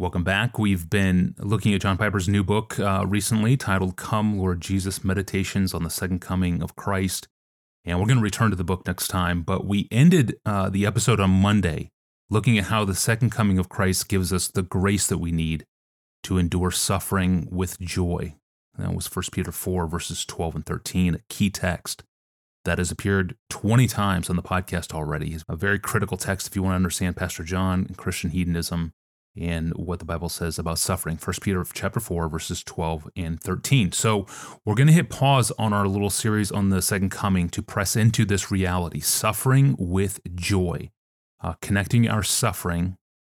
Welcome back. We've been looking at John Piper's new book uh, recently titled Come, Lord Jesus Meditations on the Second Coming of Christ. And we're going to return to the book next time. But we ended uh, the episode on Monday looking at how the second coming of Christ gives us the grace that we need to endure suffering with joy. That was 1 Peter 4, verses 12 and 13, a key text that has appeared 20 times on the podcast already. It's a very critical text if you want to understand Pastor John and Christian hedonism and what the Bible says about suffering. First Peter chapter 4 verses 12 and 13. So, we're going to hit pause on our little series on the second coming to press into this reality, suffering with joy, uh, connecting our suffering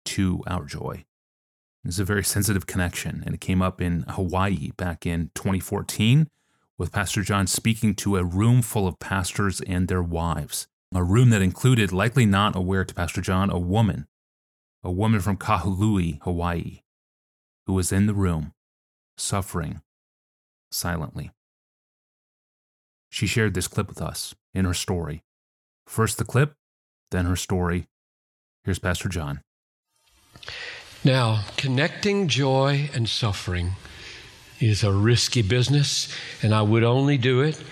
to our joy. It's a very sensitive connection, and it came up in Hawaii back in 2014 with Pastor John speaking to a room full of pastors and their wives. A room that included, likely not aware to Pastor John, a woman a woman from Kahului, Hawaii, who was in the room, suffering silently. She shared this clip with us in her story. First the clip, then her story. Here's Pastor John. Now, connecting joy and suffering is a risky business, and I would only do it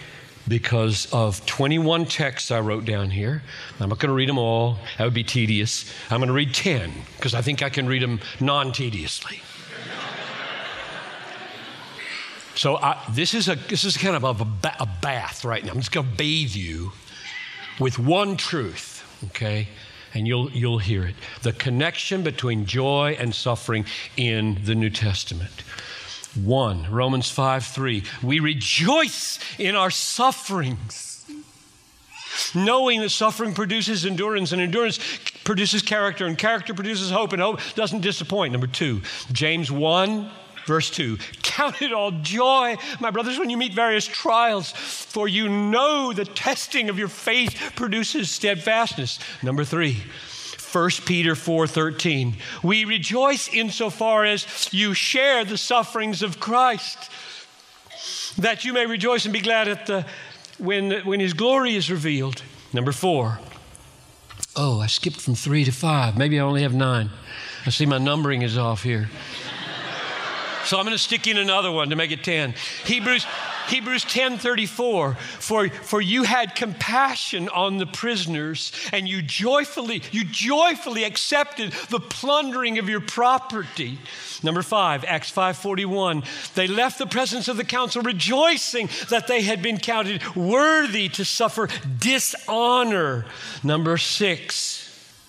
because of 21 texts I wrote down here. I'm not going to read them all, that would be tedious. I'm going to read 10 because I think I can read them non tediously. so I, this, is a, this is kind of a, a, a bath right now. I'm just going to bathe you with one truth, okay? And you'll, you'll hear it. The connection between joy and suffering in the New Testament. 1, Romans 5 3. We rejoice in our sufferings, knowing that suffering produces endurance, and endurance produces character, and character produces hope, and hope doesn't disappoint. Number 2, James 1 Verse 2 Count it all joy, my brothers, when you meet various trials, for you know the testing of your faith produces steadfastness. Number 3 1 Peter 4:13. We rejoice insofar as you share the sufferings of Christ, that you may rejoice and be glad at the when, when his glory is revealed. Number 4. Oh, I skipped from 3 to 5. Maybe I only have 9. I see my numbering is off here. So I'm going to stick in another one to make it 10. Hebrews Hebrews 10:34 for for you had compassion on the prisoners and you joyfully you joyfully accepted the plundering of your property. Number 5 Acts 5:41 they left the presence of the council rejoicing that they had been counted worthy to suffer dishonor. Number 6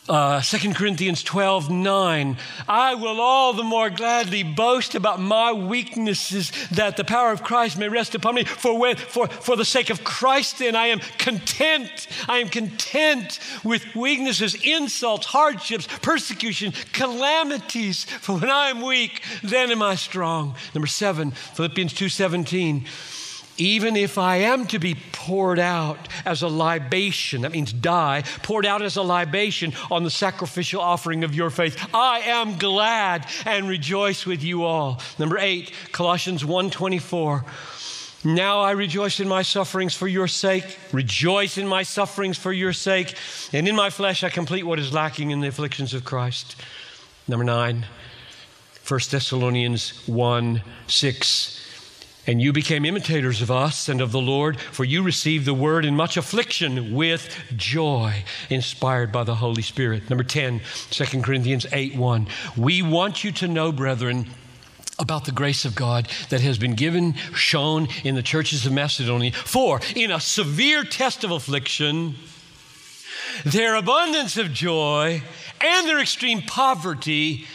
uh, 2 Corinthians 12, 9. I will all the more gladly boast about my weaknesses that the power of Christ may rest upon me. For, when, for, for the sake of Christ, then, I am content. I am content with weaknesses, insults, hardships, persecution, calamities. For when I am weak, then am I strong. Number seven, Philippians 2, 17 even if I am to be poured out as a libation, that means die, poured out as a libation on the sacrificial offering of your faith, I am glad and rejoice with you all. Number eight, Colossians 1:24. Now I rejoice in my sufferings for your sake, rejoice in my sufferings for your sake, and in my flesh I complete what is lacking in the afflictions of Christ. Number nine, 1 Thessalonians 1 6. And you became imitators of us and of the Lord, for you received the word in much affliction with joy, inspired by the Holy Spirit. Number 10, 2 Corinthians 8 1. We want you to know, brethren, about the grace of God that has been given, shown in the churches of Macedonia. For in a severe test of affliction, their abundance of joy and their extreme poverty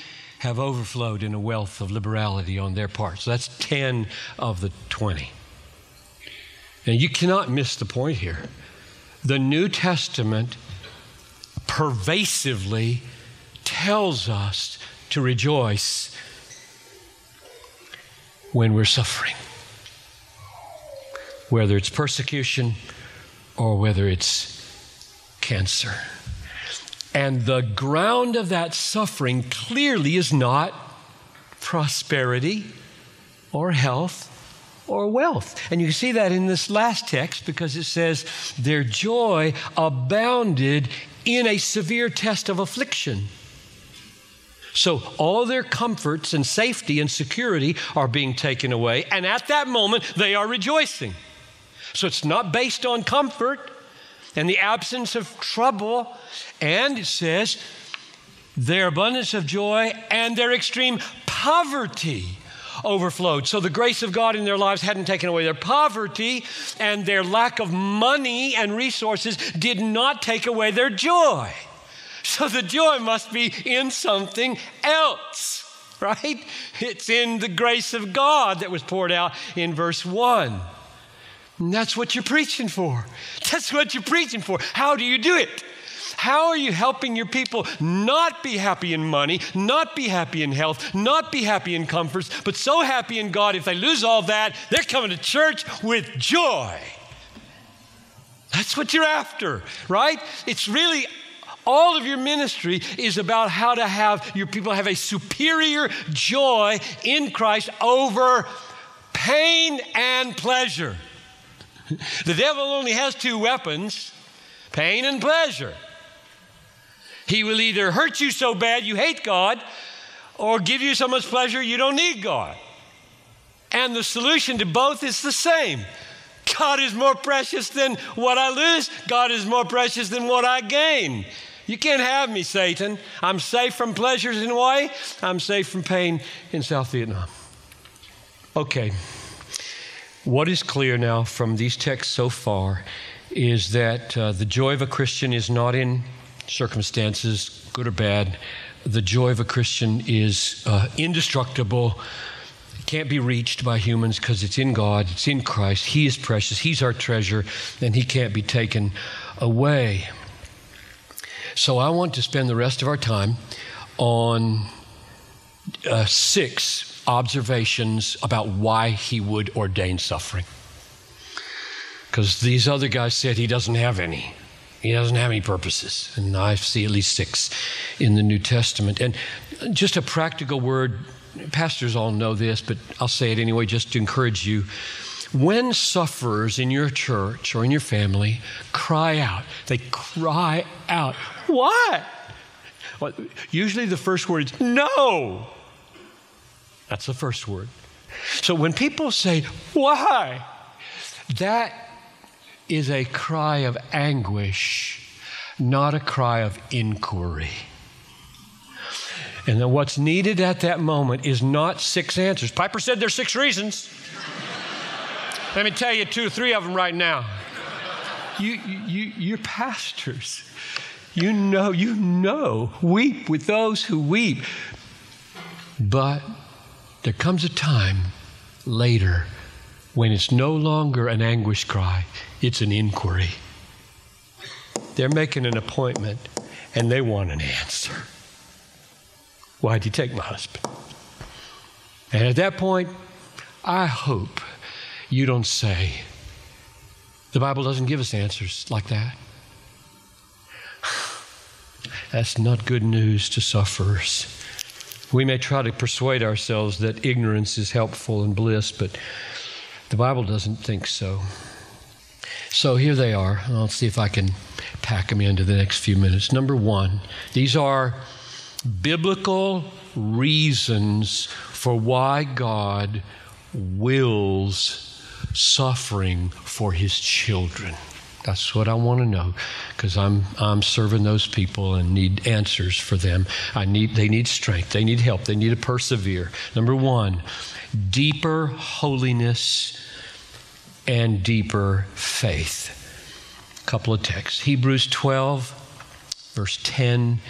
have overflowed in a wealth of liberality on their part. So that's 10 of the 20. Now you cannot miss the point here. The New Testament pervasively tells us to rejoice when we're suffering, whether it's persecution or whether it's cancer. And the ground of that suffering clearly is not prosperity or health or wealth. And you see that in this last text because it says, Their joy abounded in a severe test of affliction. So all their comforts and safety and security are being taken away. And at that moment, they are rejoicing. So it's not based on comfort and the absence of trouble. And it says, their abundance of joy and their extreme poverty overflowed. So the grace of God in their lives hadn't taken away their poverty, and their lack of money and resources did not take away their joy. So the joy must be in something else, right? It's in the grace of God that was poured out in verse 1. And that's what you're preaching for. That's what you're preaching for. How do you do it? How are you helping your people not be happy in money, not be happy in health, not be happy in comforts, but so happy in God if they lose all that, they're coming to church with joy? That's what you're after, right? It's really all of your ministry is about how to have your people have a superior joy in Christ over pain and pleasure. The devil only has two weapons pain and pleasure. He will either hurt you so bad you hate God or give you so much pleasure you don't need God. And the solution to both is the same. God is more precious than what I lose. God is more precious than what I gain. You can't have me, Satan. I'm safe from pleasures in Hawaii. I'm safe from pain in South Vietnam. Okay. What is clear now from these texts so far is that uh, the joy of a Christian is not in circumstances, good or bad. The joy of a Christian is uh, indestructible, can't be reached by humans because it's in God, it's in Christ. He is precious, He's our treasure, and He can't be taken away. So I want to spend the rest of our time on uh, six observations about why He would ordain suffering. Because these other guys said He doesn't have any. He doesn't have any purposes. And I see at least six in the New Testament. And just a practical word pastors all know this, but I'll say it anyway just to encourage you. When sufferers in your church or in your family cry out, they cry out, What? Well, usually the first word is no. That's the first word. So when people say, Why? That is a cry of anguish, not a cry of inquiry. And then what's needed at that moment is not six answers. Piper said there's six reasons. Let me tell you two, three of them right now. You, you, you're pastors. You know, you know, weep with those who weep. But there comes a time later when it's no longer an anguish cry, it's an inquiry. They're making an appointment and they want an answer. Why'd you take my husband? And at that point, I hope you don't say, the Bible doesn't give us answers like that. That's not good news to sufferers. We may try to persuade ourselves that ignorance is helpful and bliss, but the Bible doesn't think so. So here they are. I'll see if I can pack them into the next few minutes. Number one, these are biblical reasons for why God wills suffering for his children. That's what I want to know because I'm, I'm serving those people and need answers for them. I need, they need strength, they need help, they need to persevere. Number one, deeper holiness and deeper faith. A couple of texts Hebrews 12, verse 10.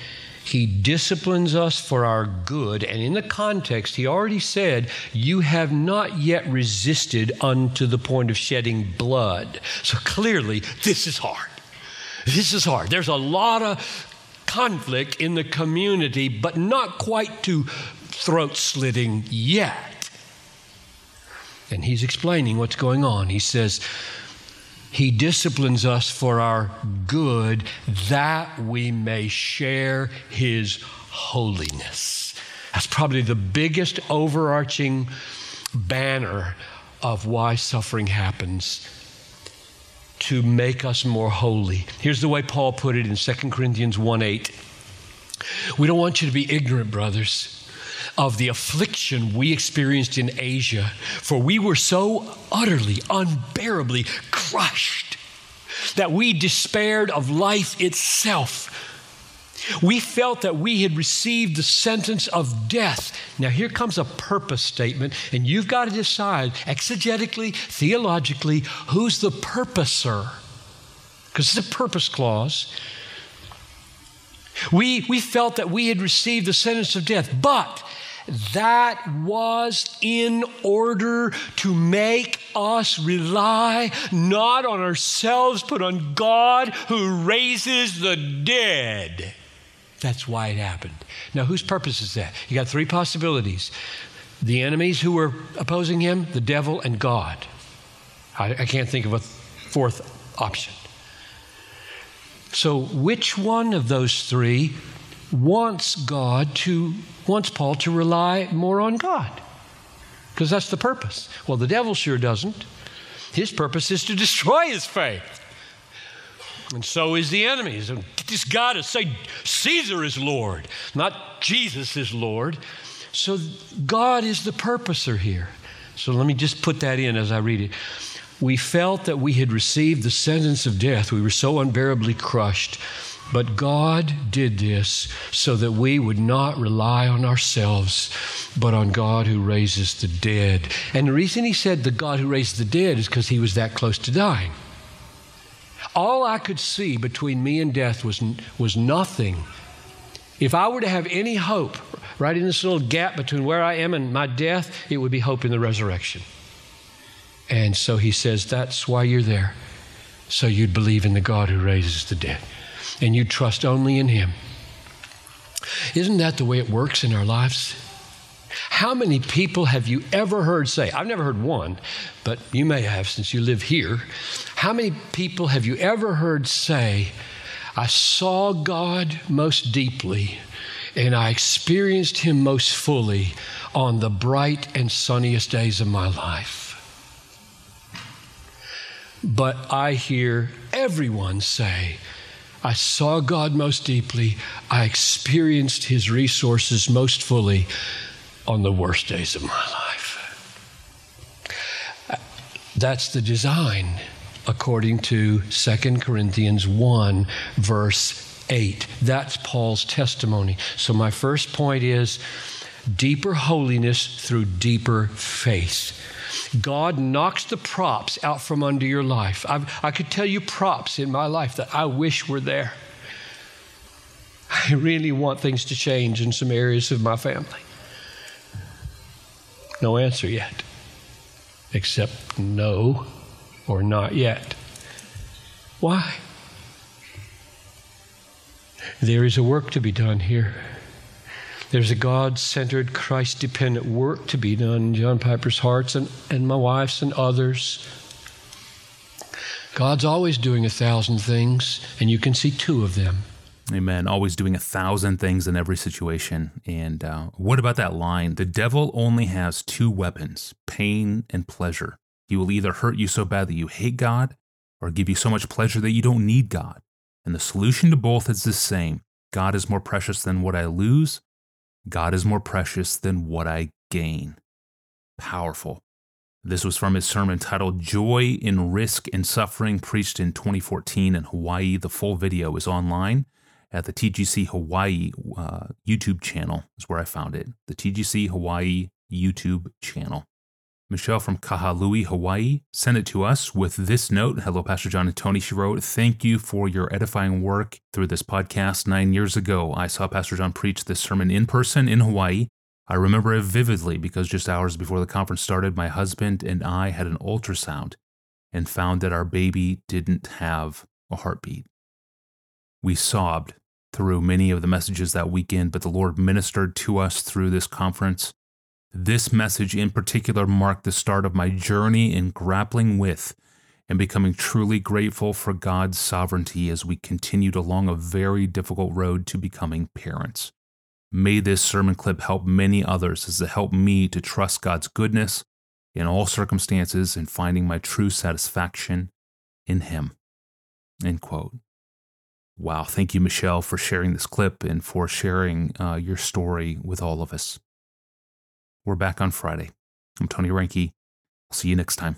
He disciplines us for our good. And in the context, he already said, You have not yet resisted unto the point of shedding blood. So clearly, this is hard. This is hard. There's a lot of conflict in the community, but not quite to throat slitting yet. And he's explaining what's going on. He says, He disciplines us for our good that we may share His holiness. That's probably the biggest overarching banner of why suffering happens to make us more holy. Here's the way Paul put it in 2 Corinthians 1 8. We don't want you to be ignorant, brothers of the affliction we experienced in Asia, for we were so utterly, unbearably crushed that we despaired of life itself. We felt that we had received the sentence of death. Now, here comes a purpose statement, and you've got to decide exegetically, theologically, who's the purposer? Because it's a purpose clause. We, we felt that we had received the sentence of death, but that was in order to make us rely not on ourselves, but on God who raises the dead. That's why it happened. Now, whose purpose is that? You got three possibilities the enemies who were opposing him, the devil, and God. I, I can't think of a fourth option. So, which one of those three wants God to, wants Paul to rely more on God. Because that's the purpose. Well, the devil sure doesn't. His purpose is to destroy his faith. And so is the enemy. This God to say Caesar is Lord, not Jesus is Lord. So God is the purposer here. So let me just put that in as I read it. We felt that we had received the sentence of death. We were so unbearably crushed but God did this so that we would not rely on ourselves, but on God who raises the dead. And the reason he said the God who raised the dead is because he was that close to dying. All I could see between me and death was, was nothing. If I were to have any hope, right in this little gap between where I am and my death, it would be hope in the resurrection. And so he says, That's why you're there, so you'd believe in the God who raises the dead and you trust only in Him. Isn't that the way it works in our lives? How many people have you ever heard say, I've never heard one, but you may have since you live here. How many people have you ever heard say, I saw God most deeply and I experienced Him most fully on the bright and sunniest days of my life? But I hear everyone say, I saw God most deeply. I experienced His resources most fully on the worst days of my life. That's the design according to 2 Corinthians 1, verse 8. That's Paul's testimony. So, my first point is deeper holiness through deeper faith. God knocks the props out from under your life. I've, i could tell you props in my life that I wish were there. I really want things to change in some areas of my family. No answer yet, except no or not yet. Why? There is a work to be done here. There's a God centered, Christ dependent work to be done in John Piper's hearts and, and my wife's and others. God's always doing a thousand things, and you can see two of them. Amen. Always doing a thousand things in every situation. And uh, what about that line? The devil only has two weapons pain and pleasure. He will either hurt you so bad that you hate God or give you so much pleasure that you don't need God. And the solution to both is the same God is more precious than what I lose, God is more precious than what I gain. Powerful. This was from his sermon titled Joy in Risk and Suffering, preached in 2014 in Hawaii. The full video is online at the TGC Hawaii uh, YouTube channel, is where I found it. The TGC Hawaii YouTube channel. Michelle from Kahului, Hawaii, sent it to us with this note. Hello, Pastor John and Tony. She wrote, Thank you for your edifying work through this podcast. Nine years ago, I saw Pastor John preach this sermon in person in Hawaii. I remember it vividly because just hours before the conference started, my husband and I had an ultrasound and found that our baby didn't have a heartbeat. We sobbed through many of the messages that weekend, but the Lord ministered to us through this conference. This message in particular marked the start of my journey in grappling with and becoming truly grateful for God's sovereignty as we continued along a very difficult road to becoming parents. May this sermon clip help many others as it helped me to trust God's goodness in all circumstances and finding my true satisfaction in Him. End quote. Wow. Thank you, Michelle, for sharing this clip and for sharing uh, your story with all of us. We're back on Friday. I'm Tony Reinke. I'll see you next time.